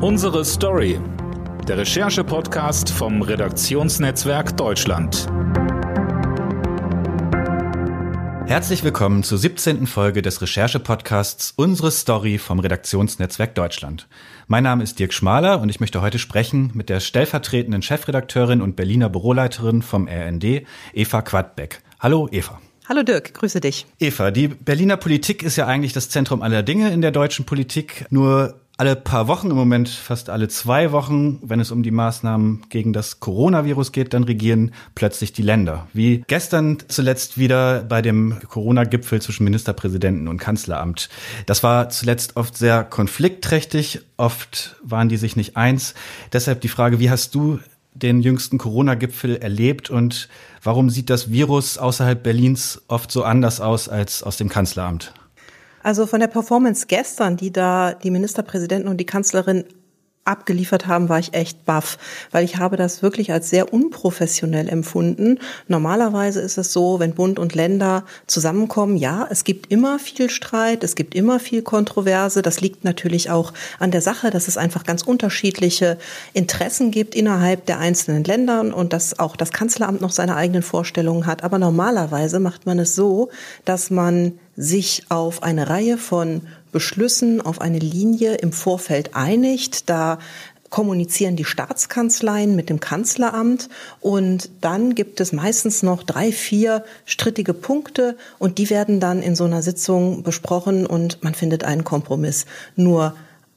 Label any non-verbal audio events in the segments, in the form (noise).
Unsere Story. Der Recherche-Podcast vom Redaktionsnetzwerk Deutschland. Herzlich willkommen zur 17. Folge des Recherche-Podcasts Unsere Story vom Redaktionsnetzwerk Deutschland. Mein Name ist Dirk Schmaler und ich möchte heute sprechen mit der stellvertretenden Chefredakteurin und Berliner Büroleiterin vom RND, Eva Quadbeck. Hallo, Eva. Hallo Dirk, grüße dich. Eva, die Berliner Politik ist ja eigentlich das Zentrum aller Dinge in der deutschen Politik. Nur alle paar Wochen, im Moment fast alle zwei Wochen, wenn es um die Maßnahmen gegen das Coronavirus geht, dann regieren plötzlich die Länder. Wie gestern zuletzt wieder bei dem Corona-Gipfel zwischen Ministerpräsidenten und Kanzleramt. Das war zuletzt oft sehr konfliktträchtig, oft waren die sich nicht eins. Deshalb die Frage, wie hast du den jüngsten Corona-Gipfel erlebt und warum sieht das Virus außerhalb Berlins oft so anders aus als aus dem Kanzleramt? Also von der Performance gestern, die da die Ministerpräsidenten und die Kanzlerin abgeliefert haben, war ich echt baff, weil ich habe das wirklich als sehr unprofessionell empfunden. Normalerweise ist es so, wenn Bund und Länder zusammenkommen, ja, es gibt immer viel Streit, es gibt immer viel Kontroverse. Das liegt natürlich auch an der Sache, dass es einfach ganz unterschiedliche Interessen gibt innerhalb der einzelnen Länder und dass auch das Kanzleramt noch seine eigenen Vorstellungen hat. Aber normalerweise macht man es so, dass man sich auf eine Reihe von Beschlüssen, auf eine Linie im Vorfeld einigt. Da kommunizieren die Staatskanzleien mit dem Kanzleramt und dann gibt es meistens noch drei, vier strittige Punkte und die werden dann in so einer Sitzung besprochen und man findet einen Kompromiss. Nur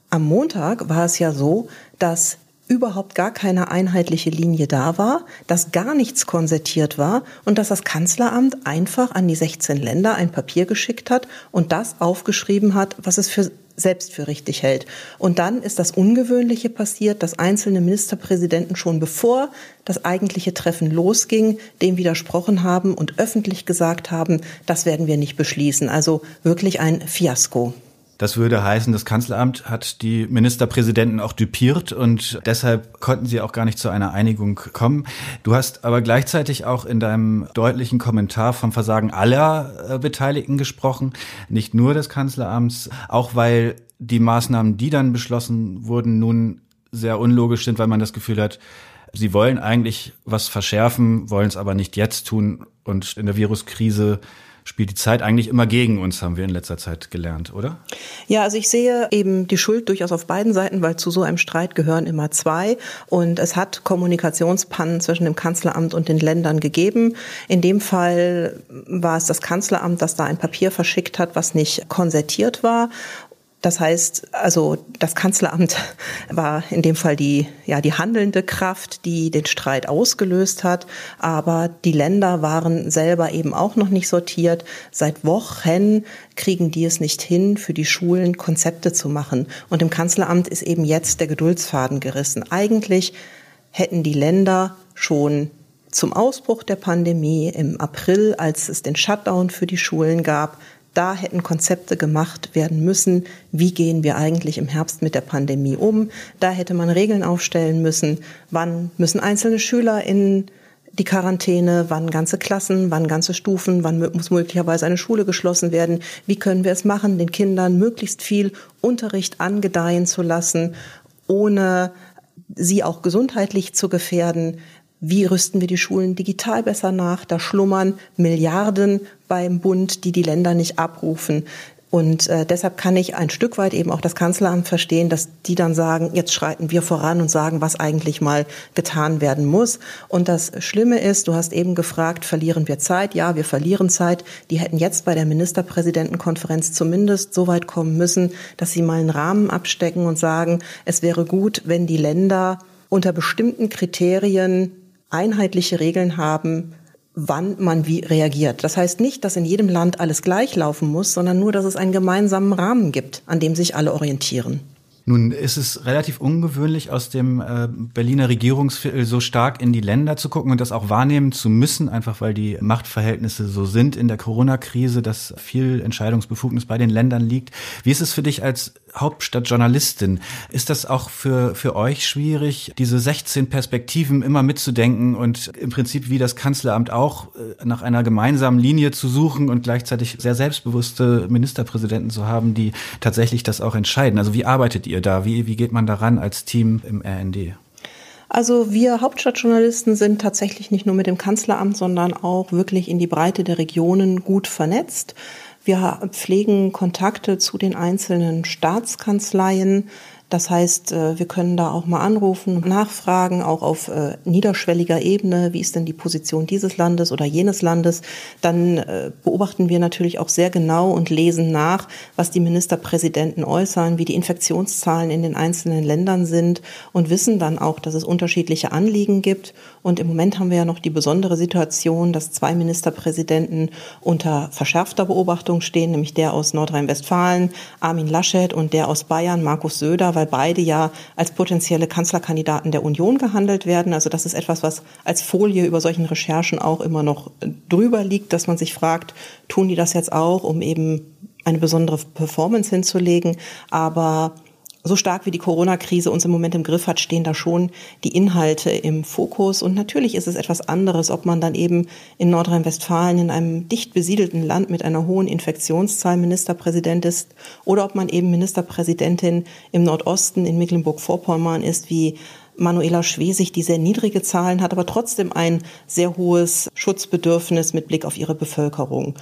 am Montag war es ja so, dass überhaupt gar keine einheitliche Linie da war, dass gar nichts konzertiert war und dass das Kanzleramt einfach an die 16 Länder ein Papier geschickt hat und das aufgeschrieben hat, was es für selbst für richtig hält. Und dann ist das Ungewöhnliche passiert, dass einzelne Ministerpräsidenten schon bevor das eigentliche Treffen losging, dem widersprochen haben und öffentlich gesagt haben, das werden wir nicht beschließen. Also wirklich ein Fiasko. Das würde heißen, das Kanzleramt hat die Ministerpräsidenten auch dupiert und deshalb konnten sie auch gar nicht zu einer Einigung kommen. Du hast aber gleichzeitig auch in deinem deutlichen Kommentar vom Versagen aller äh, Beteiligten gesprochen, nicht nur des Kanzleramts, auch weil die Maßnahmen, die dann beschlossen wurden, nun sehr unlogisch sind, weil man das Gefühl hat, sie wollen eigentlich was verschärfen, wollen es aber nicht jetzt tun und in der Viruskrise spielt die Zeit eigentlich immer gegen uns, haben wir in letzter Zeit gelernt, oder? Ja, also ich sehe eben die Schuld durchaus auf beiden Seiten, weil zu so einem Streit gehören immer zwei. Und es hat Kommunikationspannen zwischen dem Kanzleramt und den Ländern gegeben. In dem Fall war es das Kanzleramt, das da ein Papier verschickt hat, was nicht konzertiert war. Das heißt, also das Kanzleramt (laughs) war in dem Fall die, ja, die handelnde Kraft, die den Streit ausgelöst hat. Aber die Länder waren selber eben auch noch nicht sortiert. Seit Wochen kriegen die es nicht hin, für die Schulen Konzepte zu machen. Und im Kanzleramt ist eben jetzt der Geduldsfaden gerissen. Eigentlich hätten die Länder schon zum Ausbruch der Pandemie im April, als es den Shutdown für die Schulen gab, da hätten Konzepte gemacht werden müssen, wie gehen wir eigentlich im Herbst mit der Pandemie um. Da hätte man Regeln aufstellen müssen, wann müssen einzelne Schüler in die Quarantäne, wann ganze Klassen, wann ganze Stufen, wann muss möglicherweise eine Schule geschlossen werden. Wie können wir es machen, den Kindern möglichst viel Unterricht angedeihen zu lassen, ohne sie auch gesundheitlich zu gefährden. Wie rüsten wir die Schulen digital besser nach? Da schlummern Milliarden beim Bund, die die Länder nicht abrufen. Und äh, deshalb kann ich ein Stück weit eben auch das Kanzleramt verstehen, dass die dann sagen, jetzt schreiten wir voran und sagen, was eigentlich mal getan werden muss. Und das Schlimme ist, du hast eben gefragt, verlieren wir Zeit? Ja, wir verlieren Zeit. Die hätten jetzt bei der Ministerpräsidentenkonferenz zumindest so weit kommen müssen, dass sie mal einen Rahmen abstecken und sagen, es wäre gut, wenn die Länder unter bestimmten Kriterien einheitliche Regeln haben, wann man wie reagiert. Das heißt nicht, dass in jedem Land alles gleich laufen muss, sondern nur, dass es einen gemeinsamen Rahmen gibt, an dem sich alle orientieren. Nun ist es relativ ungewöhnlich, aus dem äh, Berliner Regierungsviertel so stark in die Länder zu gucken und das auch wahrnehmen zu müssen, einfach weil die Machtverhältnisse so sind in der Corona-Krise, dass viel Entscheidungsbefugnis bei den Ländern liegt. Wie ist es für dich als Hauptstadtjournalistin. Ist das auch für, für euch schwierig, diese 16 Perspektiven immer mitzudenken und im Prinzip wie das Kanzleramt auch äh, nach einer gemeinsamen Linie zu suchen und gleichzeitig sehr selbstbewusste Ministerpräsidenten zu haben, die tatsächlich das auch entscheiden? Also wie arbeitet ihr da? Wie, wie geht man daran als Team im RND? Also wir Hauptstadtjournalisten sind tatsächlich nicht nur mit dem Kanzleramt, sondern auch wirklich in die Breite der Regionen gut vernetzt. Wir pflegen Kontakte zu den einzelnen Staatskanzleien. Das heißt, äh, wir können da auch mal anrufen nachfragen, auch auf äh, niederschwelliger Ebene, wie ist denn die Position dieses Landes oder jenes Landes. Dann äh, beobachten wir natürlich auch sehr genau und lesen nach, was die Ministerpräsidenten äußern, wie die Infektionszahlen in den einzelnen Ländern sind und wissen dann auch, dass es unterschiedliche Anliegen gibt. Und im Moment haben wir ja noch die besondere Situation, dass zwei Ministerpräsidenten unter verschärfter Beobachtung stehen, nämlich der aus Nordrhein-Westfalen, Armin Laschet, und der aus Bayern, Markus Söder, weil beide ja als potenzielle Kanzlerkandidaten der Union gehandelt werden. Also das ist etwas, was als Folie über solchen Recherchen auch immer noch drüber liegt, dass man sich fragt, tun die das jetzt auch, um eben eine besondere Performance hinzulegen? Aber so stark wie die Corona-Krise uns im Moment im Griff hat, stehen da schon die Inhalte im Fokus. Und natürlich ist es etwas anderes, ob man dann eben in Nordrhein-Westfalen in einem dicht besiedelten Land mit einer hohen Infektionszahl Ministerpräsident ist oder ob man eben Ministerpräsidentin im Nordosten in Mecklenburg-Vorpommern ist, wie Manuela Schwesig, die sehr niedrige Zahlen hat, aber trotzdem ein sehr hohes Schutzbedürfnis mit Blick auf ihre Bevölkerung.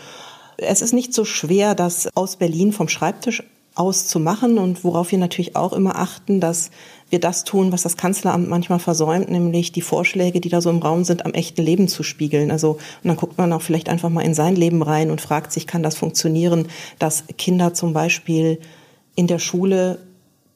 Es ist nicht so schwer, das aus Berlin vom Schreibtisch auszumachen und worauf wir natürlich auch immer achten, dass wir das tun, was das Kanzleramt manchmal versäumt, nämlich die Vorschläge, die da so im Raum sind, am echten Leben zu spiegeln. Also, und dann guckt man auch vielleicht einfach mal in sein Leben rein und fragt sich, kann das funktionieren, dass Kinder zum Beispiel in der Schule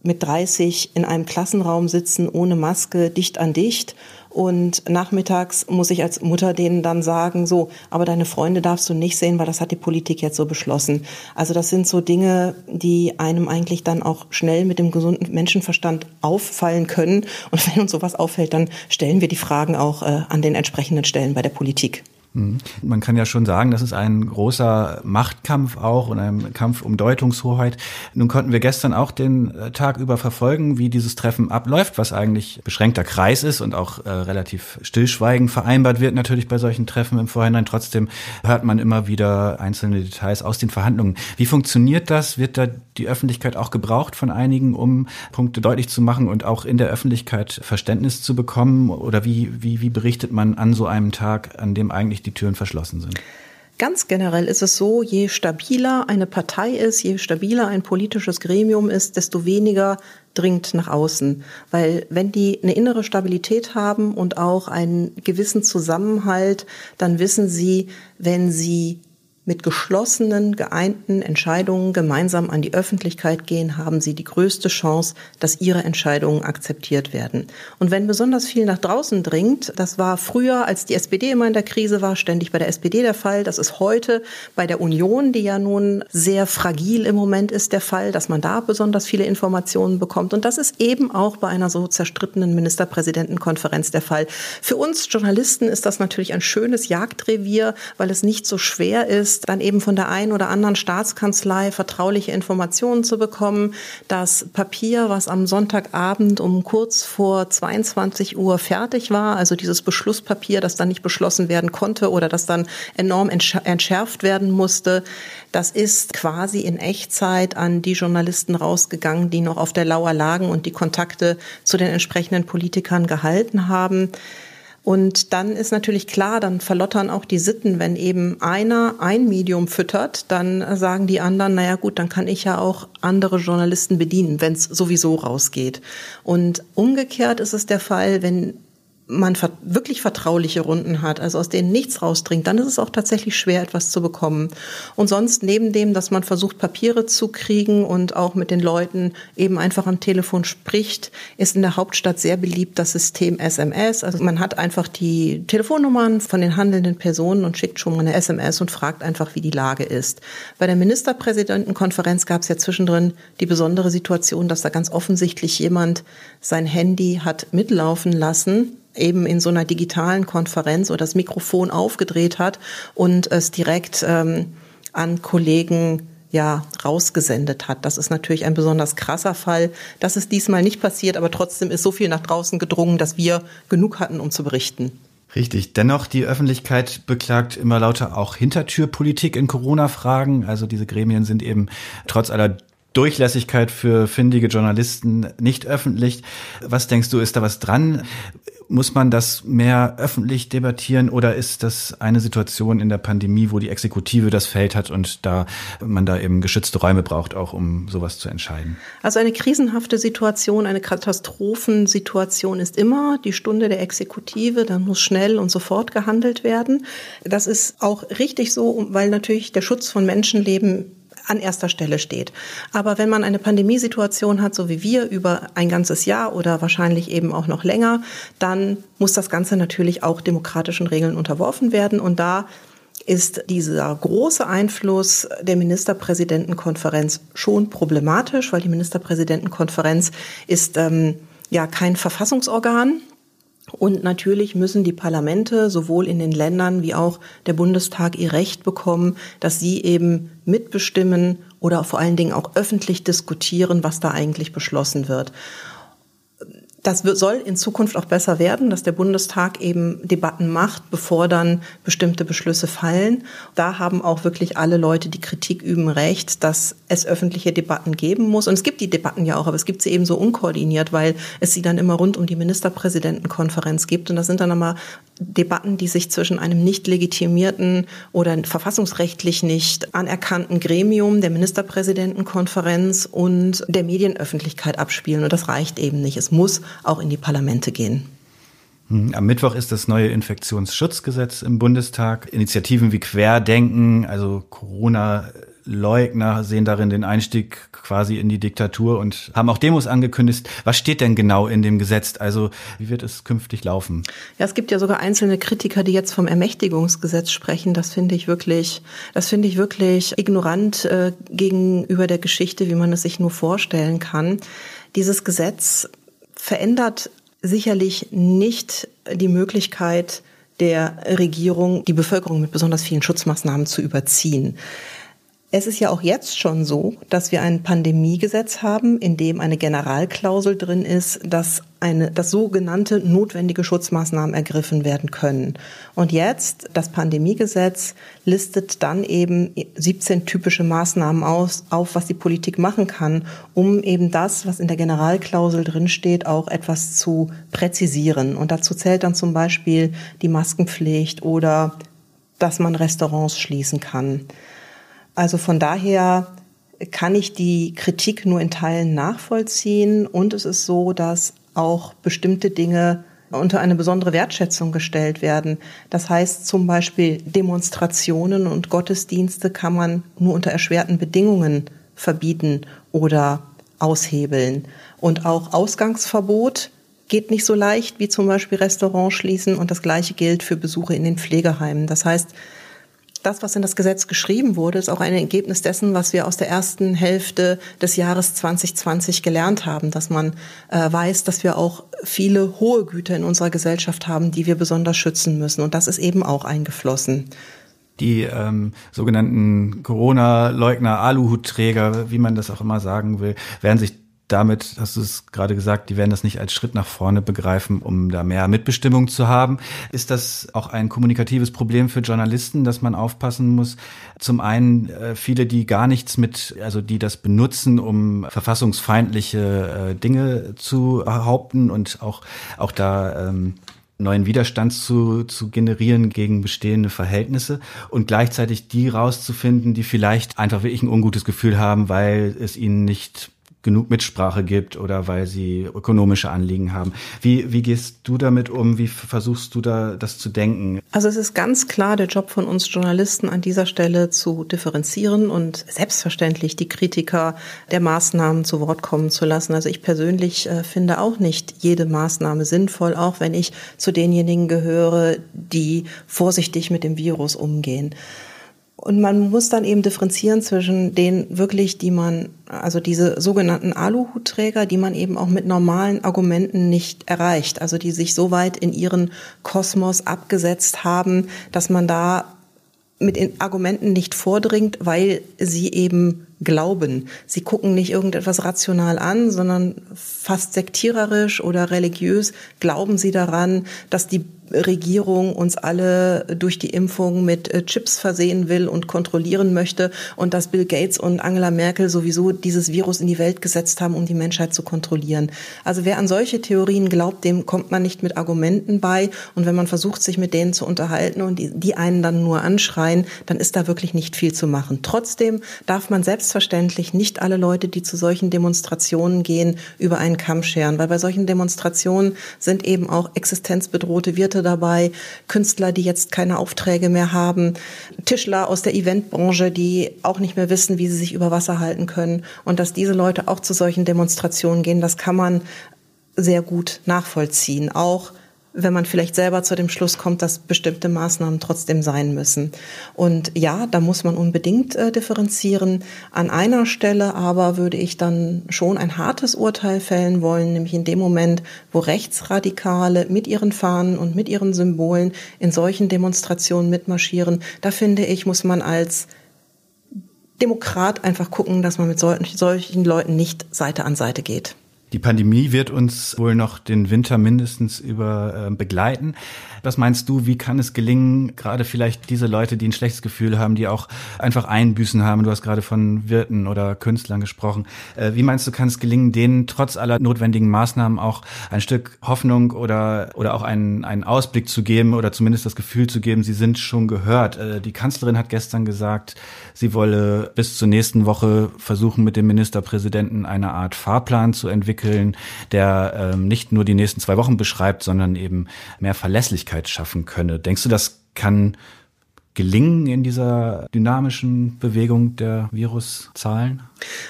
mit 30 in einem Klassenraum sitzen, ohne Maske, dicht an dicht und nachmittags muss ich als Mutter denen dann sagen, so, aber deine Freunde darfst du nicht sehen, weil das hat die Politik jetzt so beschlossen. Also das sind so Dinge, die einem eigentlich dann auch schnell mit dem gesunden Menschenverstand auffallen können. Und (laughs) wenn uns sowas auffällt, dann stellen wir die Fragen auch äh, an den entsprechenden Stellen bei der Politik. Mhm. Man kann ja schon sagen, das ist ein großer Machtkampf auch und ein Kampf um Deutungshoheit. Nun konnten wir gestern auch den äh, Tag über verfolgen, wie dieses Treffen abläuft, was eigentlich beschränkter Kreis ist und auch äh, relativ stillschweigend vereinbart wird natürlich bei solchen Treffen im Vorhinein. Trotzdem hört man immer wieder einzelne Details aus den Verhandlungen. Wie funktioniert das? Wird da die Öffentlichkeit auch gebraucht von einigen, um Punkte deutlich zu machen und auch in der Öffentlichkeit Verständnis zu bekommen? Oder wie, wie, wie berichtet man an so einem Tag, an dem eigentlich die Türen verschlossen sind? Ganz generell ist es so, je stabiler eine Partei ist, je stabiler ein politisches Gremium ist, desto weniger dringt nach außen. Weil wenn die eine innere Stabilität haben und auch einen gewissen Zusammenhalt, dann wissen sie, wenn sie mit geschlossenen, geeinten Entscheidungen gemeinsam an die Öffentlichkeit gehen, haben sie die größte Chance, dass ihre Entscheidungen akzeptiert werden. Und wenn besonders viel nach draußen dringt, das war früher, als die SPD immer in der Krise war, ständig bei der SPD der Fall. Das ist heute bei der Union, die ja nun sehr fragil im Moment ist, der Fall, dass man da besonders viele Informationen bekommt. Und das ist eben auch bei einer so zerstrittenen Ministerpräsidentenkonferenz der Fall. Für uns Journalisten ist das natürlich ein schönes Jagdrevier, weil es nicht so schwer ist, ist, dann eben von der einen oder anderen Staatskanzlei vertrauliche Informationen zu bekommen. Das Papier, was am Sonntagabend um kurz vor 22 Uhr fertig war, also dieses Beschlusspapier, das dann nicht beschlossen werden konnte oder das dann enorm entschärft werden musste, das ist quasi in Echtzeit an die Journalisten rausgegangen, die noch auf der Lauer lagen und die Kontakte zu den entsprechenden Politikern gehalten haben. Und dann ist natürlich klar, dann verlottern auch die Sitten, wenn eben einer ein Medium füttert, dann sagen die anderen, naja gut, dann kann ich ja auch andere Journalisten bedienen, wenn es sowieso rausgeht. Und umgekehrt ist es der Fall, wenn man wirklich vertrauliche Runden hat, also aus denen nichts rausdringt, dann ist es auch tatsächlich schwer, etwas zu bekommen. Und sonst neben dem, dass man versucht, Papiere zu kriegen und auch mit den Leuten eben einfach am Telefon spricht, ist in der Hauptstadt sehr beliebt das System SMS. Also man hat einfach die Telefonnummern von den handelnden Personen und schickt schon mal eine SMS und fragt einfach, wie die Lage ist. Bei der Ministerpräsidentenkonferenz gab es ja zwischendrin die besondere Situation, dass da ganz offensichtlich jemand sein Handy hat mitlaufen lassen eben in so einer digitalen Konferenz oder das Mikrofon aufgedreht hat und es direkt ähm, an Kollegen ja rausgesendet hat. Das ist natürlich ein besonders krasser Fall. Das ist diesmal nicht passiert, aber trotzdem ist so viel nach draußen gedrungen, dass wir genug hatten, um zu berichten. Richtig. Dennoch, die Öffentlichkeit beklagt immer lauter auch Hintertürpolitik in Corona-Fragen. Also diese Gremien sind eben trotz aller Durchlässigkeit für findige Journalisten nicht öffentlich. Was denkst du, ist da was dran? Muss man das mehr öffentlich debattieren oder ist das eine Situation in der Pandemie, wo die Exekutive das Feld hat und da man da eben geschützte Räume braucht, auch um sowas zu entscheiden? Also eine krisenhafte Situation, eine Katastrophensituation ist immer die Stunde der Exekutive, dann muss schnell und sofort gehandelt werden. Das ist auch richtig so, weil natürlich der Schutz von Menschenleben an erster Stelle steht. Aber wenn man eine Pandemiesituation hat, so wie wir, über ein ganzes Jahr oder wahrscheinlich eben auch noch länger, dann muss das Ganze natürlich auch demokratischen Regeln unterworfen werden. Und da ist dieser große Einfluss der Ministerpräsidentenkonferenz schon problematisch, weil die Ministerpräsidentenkonferenz ist ähm, ja kein Verfassungsorgan, und natürlich müssen die Parlamente sowohl in den Ländern wie auch der Bundestag ihr Recht bekommen, dass sie eben mitbestimmen oder vor allen Dingen auch öffentlich diskutieren, was da eigentlich beschlossen wird. Das soll in Zukunft auch besser werden, dass der Bundestag eben Debatten macht, bevor dann bestimmte Beschlüsse fallen. Da haben auch wirklich alle Leute, die Kritik üben, recht, dass es öffentliche Debatten geben muss. Und es gibt die Debatten ja auch, aber es gibt sie eben so unkoordiniert, weil es sie dann immer rund um die Ministerpräsidentenkonferenz gibt. Und das sind dann immer Debatten, die sich zwischen einem nicht legitimierten oder verfassungsrechtlich nicht anerkannten Gremium der Ministerpräsidentenkonferenz und der Medienöffentlichkeit abspielen. Und das reicht eben nicht. Es muss auch in die Parlamente gehen. Hm, am Mittwoch ist das neue Infektionsschutzgesetz im Bundestag. Initiativen wie Querdenken, also Corona Leugner sehen darin den Einstieg quasi in die Diktatur und haben auch Demos angekündigt. Was steht denn genau in dem Gesetz? Also wie wird es künftig laufen? Ja, es gibt ja sogar einzelne Kritiker, die jetzt vom Ermächtigungsgesetz sprechen. Das finde ich wirklich, das finde ich wirklich ignorant äh, gegenüber der Geschichte, wie man es sich nur vorstellen kann. Dieses Gesetz verändert sicherlich nicht die Möglichkeit der Regierung, die Bevölkerung mit besonders vielen Schutzmaßnahmen zu überziehen. Es ist ja auch jetzt schon so, dass wir ein Pandemiegesetz haben, in dem eine Generalklausel drin ist, dass eine, dass sogenannte notwendige Schutzmaßnahmen ergriffen werden können. Und jetzt, das Pandemiegesetz listet dann eben 17 typische Maßnahmen aus, auf, was die Politik machen kann, um eben das, was in der Generalklausel drin steht, auch etwas zu präzisieren. Und dazu zählt dann zum Beispiel die Maskenpflicht oder dass man Restaurants schließen kann. Also von daher kann ich die Kritik nur in Teilen nachvollziehen und es ist so, dass auch bestimmte Dinge unter eine besondere Wertschätzung gestellt werden. Das heißt zum Beispiel Demonstrationen und Gottesdienste kann man nur unter erschwerten Bedingungen verbieten oder aushebeln. Und auch Ausgangsverbot geht nicht so leicht wie zum Beispiel Restaurants schließen und das gleiche gilt für Besuche in den Pflegeheimen. Das heißt, das, was in das Gesetz geschrieben wurde, ist auch ein Ergebnis dessen, was wir aus der ersten Hälfte des Jahres 2020 gelernt haben, dass man äh, weiß, dass wir auch viele hohe Güter in unserer Gesellschaft haben, die wir besonders schützen müssen. Und das ist eben auch eingeflossen. Die ähm, sogenannten Corona-Leugner, Aluhutträger, wie man das auch immer sagen will, werden sich damit, hast du es gerade gesagt, die werden das nicht als Schritt nach vorne begreifen, um da mehr Mitbestimmung zu haben. Ist das auch ein kommunikatives Problem für Journalisten, dass man aufpassen muss? Zum einen äh, viele, die gar nichts mit, also die das benutzen, um verfassungsfeindliche äh, Dinge zu behaupten und auch, auch da ähm, neuen Widerstand zu, zu generieren gegen bestehende Verhältnisse und gleichzeitig die rauszufinden, die vielleicht einfach wirklich ein ungutes Gefühl haben, weil es ihnen nicht genug Mitsprache gibt oder weil sie ökonomische Anliegen haben. Wie, wie gehst du damit um? Wie versuchst du da das zu denken? Also es ist ganz klar der Job von uns Journalisten an dieser Stelle zu differenzieren und selbstverständlich die Kritiker der Maßnahmen zu Wort kommen zu lassen. Also ich persönlich äh, finde auch nicht jede Maßnahme sinnvoll, auch wenn ich zu denjenigen gehöre, die vorsichtig mit dem Virus umgehen. Und man muss dann eben differenzieren zwischen denen wirklich, die man, also diese sogenannten Aluhutträger, die man eben auch mit normalen Argumenten nicht erreicht. Also die sich so weit in ihren Kosmos abgesetzt haben, dass man da mit den Argumenten nicht vordringt, weil sie eben glauben. Sie gucken nicht irgendetwas rational an, sondern fast sektiererisch oder religiös glauben sie daran, dass die Regierung uns alle durch die Impfung mit äh, Chips versehen will und kontrollieren möchte und dass Bill Gates und Angela Merkel sowieso dieses Virus in die Welt gesetzt haben, um die Menschheit zu kontrollieren. Also wer an solche Theorien glaubt, dem kommt man nicht mit Argumenten bei. Und wenn man versucht, sich mit denen zu unterhalten und die, einen dann nur anschreien, dann ist da wirklich nicht viel zu machen. Trotzdem darf man selbstverständlich nicht alle Leute, die zu solchen Demonstrationen gehen, über einen Kamm scheren, weil bei solchen Demonstrationen sind eben auch existenzbedrohte Wirte dabei, Künstler, die jetzt keine Aufträge mehr haben, Tischler aus der Eventbranche, die auch nicht mehr wissen, wie sie sich über Wasser halten können. Und dass diese Leute auch zu solchen Demonstrationen gehen, das kann man sehr gut nachvollziehen. Auch wenn man vielleicht selber zu dem Schluss kommt, dass bestimmte Maßnahmen trotzdem sein müssen. Und ja, da muss man unbedingt äh, differenzieren. An einer Stelle aber würde ich dann schon ein hartes Urteil fällen wollen, nämlich in dem Moment, wo Rechtsradikale mit ihren Fahnen und mit ihren Symbolen in solchen Demonstrationen mitmarschieren. Da finde ich, muss man als Demokrat einfach gucken, dass man mit solchen Leuten nicht Seite an Seite geht. Die Pandemie wird uns wohl noch den Winter mindestens über äh, begleiten. Was meinst du, wie kann es gelingen, gerade vielleicht diese Leute, die ein schlechtes Gefühl haben, die auch einfach Einbüßen haben, du hast gerade von Wirten oder Künstlern gesprochen, äh, wie meinst du, kann es gelingen, denen trotz aller notwendigen Maßnahmen auch ein Stück Hoffnung oder, oder auch einen, einen Ausblick zu geben oder zumindest das Gefühl zu geben, sie sind schon gehört? Äh, die Kanzlerin hat gestern gesagt, sie wolle bis zur nächsten Woche versuchen, mit dem Ministerpräsidenten eine Art Fahrplan zu entwickeln entwickeln, der ähm, nicht nur die nächsten zwei Wochen beschreibt, sondern eben mehr Verlässlichkeit schaffen könne. Denkst du, das kann gelingen in dieser dynamischen Bewegung der Viruszahlen?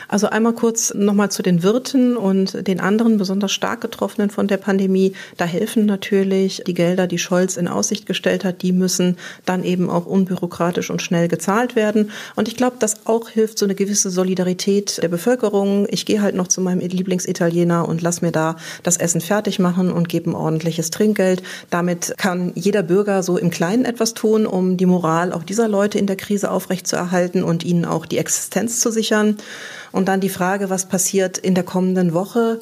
Also einmal kurz nochmal zu den Wirten und den anderen besonders stark getroffenen von der Pandemie. Da helfen natürlich die Gelder, die Scholz in Aussicht gestellt hat. Die müssen dann eben auch unbürokratisch und schnell gezahlt werden. Und ich glaube, das auch hilft so eine gewisse Solidarität der Bevölkerung. Ich gehe halt noch zu meinem Lieblingsitaliener und lass mir da das Essen fertig machen und gebe ein ordentliches Trinkgeld. Damit kann jeder Bürger so im Kleinen etwas tun, um die Moral auch dieser Leute in der Krise aufrechtzuerhalten und ihnen auch die Existenz zu sichern. Und dann die Frage, was passiert in der kommenden Woche?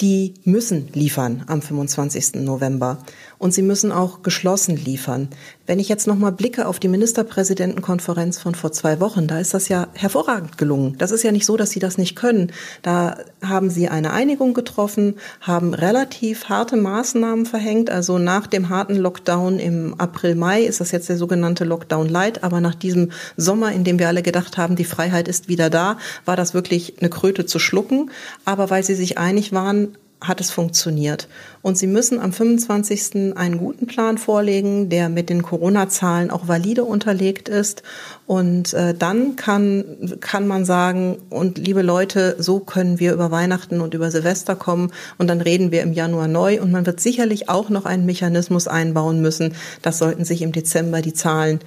Die müssen liefern am 25. November und sie müssen auch geschlossen liefern. Wenn ich jetzt nochmal blicke auf die Ministerpräsidentenkonferenz von vor zwei Wochen, da ist das ja hervorragend gelungen. Das ist ja nicht so, dass sie das nicht können. Da haben sie eine Einigung getroffen, haben relativ harte Maßnahmen verhängt. Also nach dem harten Lockdown im April, Mai ist das jetzt der sogenannte Lockdown Light. Aber nach diesem Sommer, in dem wir alle gedacht haben, die Freiheit ist wieder da, war das wirklich eine Kröte zu schlucken. Aber weil sie sich einig waren, hat es funktioniert. Und Sie müssen am 25. einen guten Plan vorlegen, der mit den Corona-Zahlen auch valide unterlegt ist. Und äh, dann kann, kann man sagen, und liebe Leute, so können wir über Weihnachten und über Silvester kommen. Und dann reden wir im Januar neu. Und man wird sicherlich auch noch einen Mechanismus einbauen müssen. Das sollten sich im Dezember die Zahlen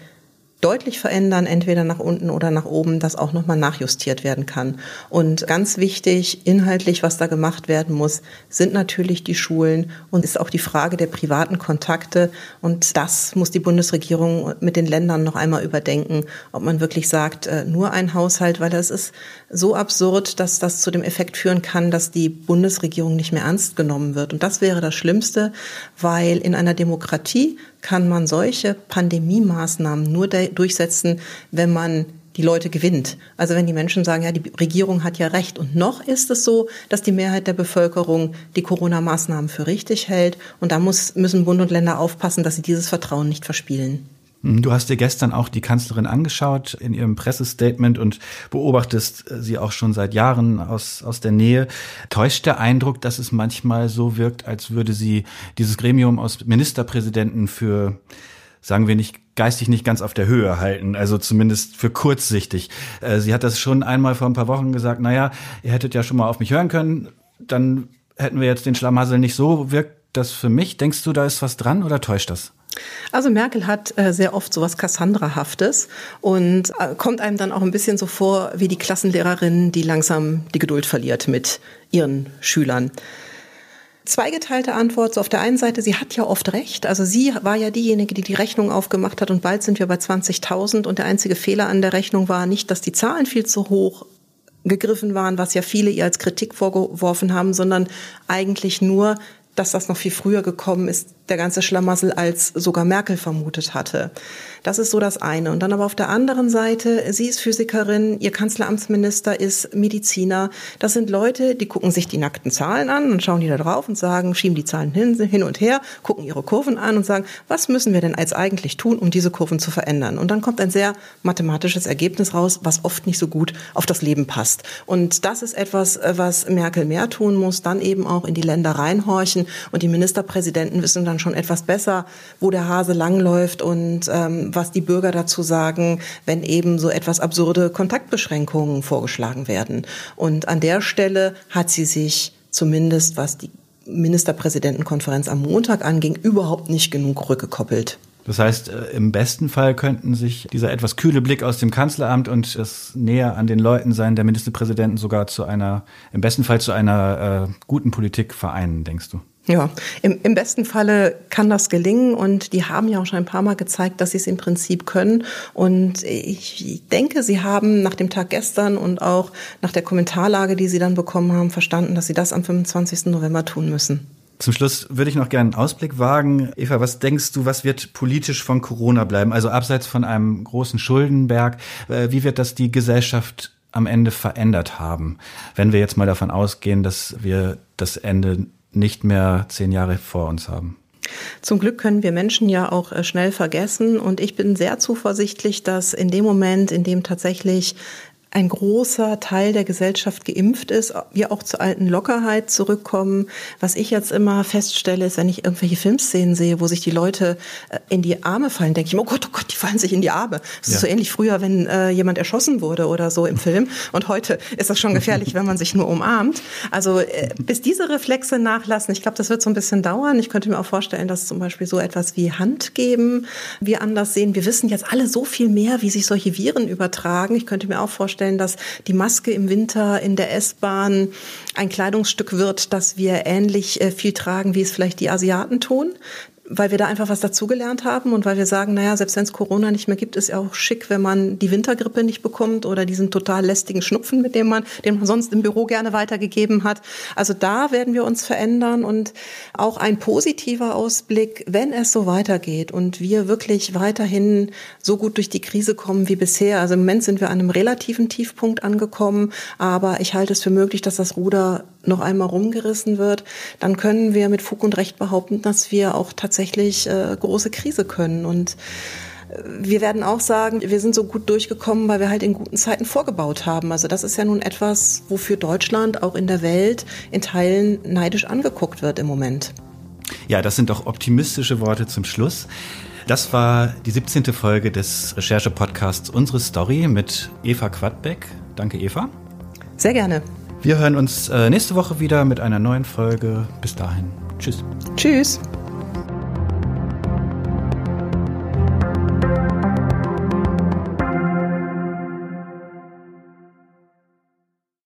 deutlich verändern, entweder nach unten oder nach oben, das auch nochmal nachjustiert werden kann. Und ganz wichtig, inhaltlich, was da gemacht werden muss, sind natürlich die Schulen und ist auch die Frage der privaten Kontakte. Und das muss die Bundesregierung mit den Ländern noch einmal überdenken, ob man wirklich sagt, äh, nur ein Haushalt, weil das ist so absurd, dass das zu dem Effekt führen kann, dass die Bundesregierung nicht mehr ernst genommen wird. Und das wäre das Schlimmste, weil in einer Demokratie kann man solche Pandemie-Maßnahmen nur durchsetzen, wenn man die Leute gewinnt. Also wenn die Menschen sagen, ja, die Regierung hat ja recht. Und noch ist es so, dass die Mehrheit der Bevölkerung die Corona-Maßnahmen für richtig hält. Und da muss, müssen Bund und Länder aufpassen, dass sie dieses Vertrauen nicht verspielen. Mhm, du hast dir gestern auch die Kanzlerin angeschaut in ihrem Pressestatement und beobachtest äh, sie auch schon seit Jahren aus, aus der Nähe. Täuscht der Eindruck, dass es manchmal so wirkt, als würde sie dieses Gremium aus Ministerpräsidenten für, sagen wir nicht, geistig nicht ganz auf der Höhe halten, also zumindest für kurzsichtig. Äh, sie hat das schon einmal vor ein paar Wochen gesagt, naja, ihr hättet ja schon mal auf mich hören können, dann hätten wir jetzt den Schlamassel nicht so. Wirkt das für mich? Denkst du, da ist was dran oder täuscht das? Also Merkel hat äh, sehr oft sowas Cassandra-haftes und äh, kommt einem dann auch ein bisschen so vor wie die Klassenlehrerin, die langsam die Geduld verliert mit ihren Schülern. Zweigeteilte Antwort. So auf der einen Seite, sie hat ja oft recht. Also sie war ja diejenige, die die Rechnung aufgemacht hat und bald sind wir bei 20.000 und der einzige Fehler an der Rechnung war nicht, dass die Zahlen viel zu hoch gegriffen waren, was ja viele ihr als Kritik vorgeworfen haben, sondern eigentlich nur, dass das noch viel früher gekommen ist, der ganze Schlamassel, als sogar Merkel vermutet hatte. Das ist so das eine. Und dann aber auf der anderen Seite, sie ist Physikerin, ihr Kanzleramtsminister ist Mediziner. Das sind Leute, die gucken sich die nackten Zahlen an und schauen die da drauf und sagen, schieben die Zahlen hin, hin und her, gucken ihre Kurven an und sagen, was müssen wir denn als eigentlich tun, um diese Kurven zu verändern? Und dann kommt ein sehr mathematisches Ergebnis raus, was oft nicht so gut auf das Leben passt. Und das ist etwas, was Merkel mehr tun muss, dann eben auch in die Länder reinhorchen. Und die Ministerpräsidenten wissen dann schon etwas besser, wo der Hase langläuft und ähm, was die Bürger dazu sagen, wenn eben so etwas absurde Kontaktbeschränkungen vorgeschlagen werden. Und an der Stelle hat sie sich zumindest, was die Ministerpräsidentenkonferenz am Montag anging, überhaupt nicht genug rückgekoppelt. Das heißt, äh, im besten Fall könnten sich dieser etwas kühle Blick aus dem Kanzleramt und das näher an den Leuten sein der Ministerpräsidenten sogar zu einer, im besten Fall zu einer äh, guten Politik vereinen, denkst du? Ja, im, im besten Falle kann das gelingen und die haben ja auch schon ein paar Mal gezeigt, dass sie es im Prinzip können. Und ich denke, sie haben nach dem Tag gestern und auch nach der Kommentarlage, die sie dann bekommen haben, verstanden, dass sie das am 25. November tun müssen. Zum Schluss würde ich noch gerne einen Ausblick wagen. Eva, was denkst du, was wird politisch von Corona bleiben? Also abseits von einem großen Schuldenberg, äh, wie wird das die Gesellschaft am Ende verändert haben? Wenn wir jetzt mal davon ausgehen, dass wir das Ende nicht mehr zehn Jahre vor uns haben. Zum Glück können wir Menschen ja auch äh, schnell vergessen und ich bin sehr zuversichtlich, dass in dem Moment, in dem tatsächlich ein großer Teil der Gesellschaft geimpft ist, wir auch zur alten Lockerheit zurückkommen. Was ich jetzt immer feststelle, ist, wenn ich irgendwelche Filmszenen sehe, wo sich die Leute äh, in die Arme fallen, denke ich oh Gott, oh Gott, die fallen sich in die Arme. Das ja. ist so ähnlich früher, wenn äh, jemand erschossen wurde oder so im Film. Und heute ist das schon gefährlich, (laughs) wenn man sich nur umarmt. Also äh, bis diese Reflexe nachlassen, ich glaube, das wird so ein bisschen dauern. Ich könnte mir auch vorstellen, dass zum Beispiel so etwas wie Hand geben wir anders sehen. Wir wissen jetzt alle so viel mehr, wie sich solche Viren übertragen. Ich könnte mir auch vorstellen, vorstellen, dass die Maske im Winter in der S-Bahn ein Kleidungsstück wird, das wir ähnlich äh, viel tragen, wie es vielleicht die Asiaten tun weil wir da einfach was dazugelernt haben und weil wir sagen, naja, selbst wenn es Corona nicht mehr gibt, ist ja auch schick, wenn man die Wintergrippe nicht bekommt oder diesen total lästigen Schnupfen, mit dem man, den man sonst im Büro gerne weitergegeben hat. Also da werden wir uns verändern und auch ein positiver Ausblick, wenn es so weitergeht und wir wirklich weiterhin so gut durch die Krise kommen wie bisher. Also im Moment sind wir an einem relativen Tiefpunkt angekommen, aber ich halte es für möglich, dass das Ruder noch einmal rumgerissen wird. Dann können wir mit Fug und Recht behaupten, dass wir auch tatsächlich äh, große Krise können. Und äh, wir werden auch sagen, wir sind so gut durchgekommen, weil wir halt in guten Zeiten vorgebaut haben. Also das ist ja nun etwas, wofür Deutschland auch in der Welt in Teilen neidisch angeguckt wird im Moment. Ja, das sind doch optimistische Worte zum Schluss. Das war die 17. Folge des Recherche-Podcasts Unsere Story mit Eva Quadbeck. Danke, Eva. Sehr gerne. Wir hören uns äh, nächste Woche wieder mit einer neuen Folge. Bis dahin. Tschüss. Tschüss.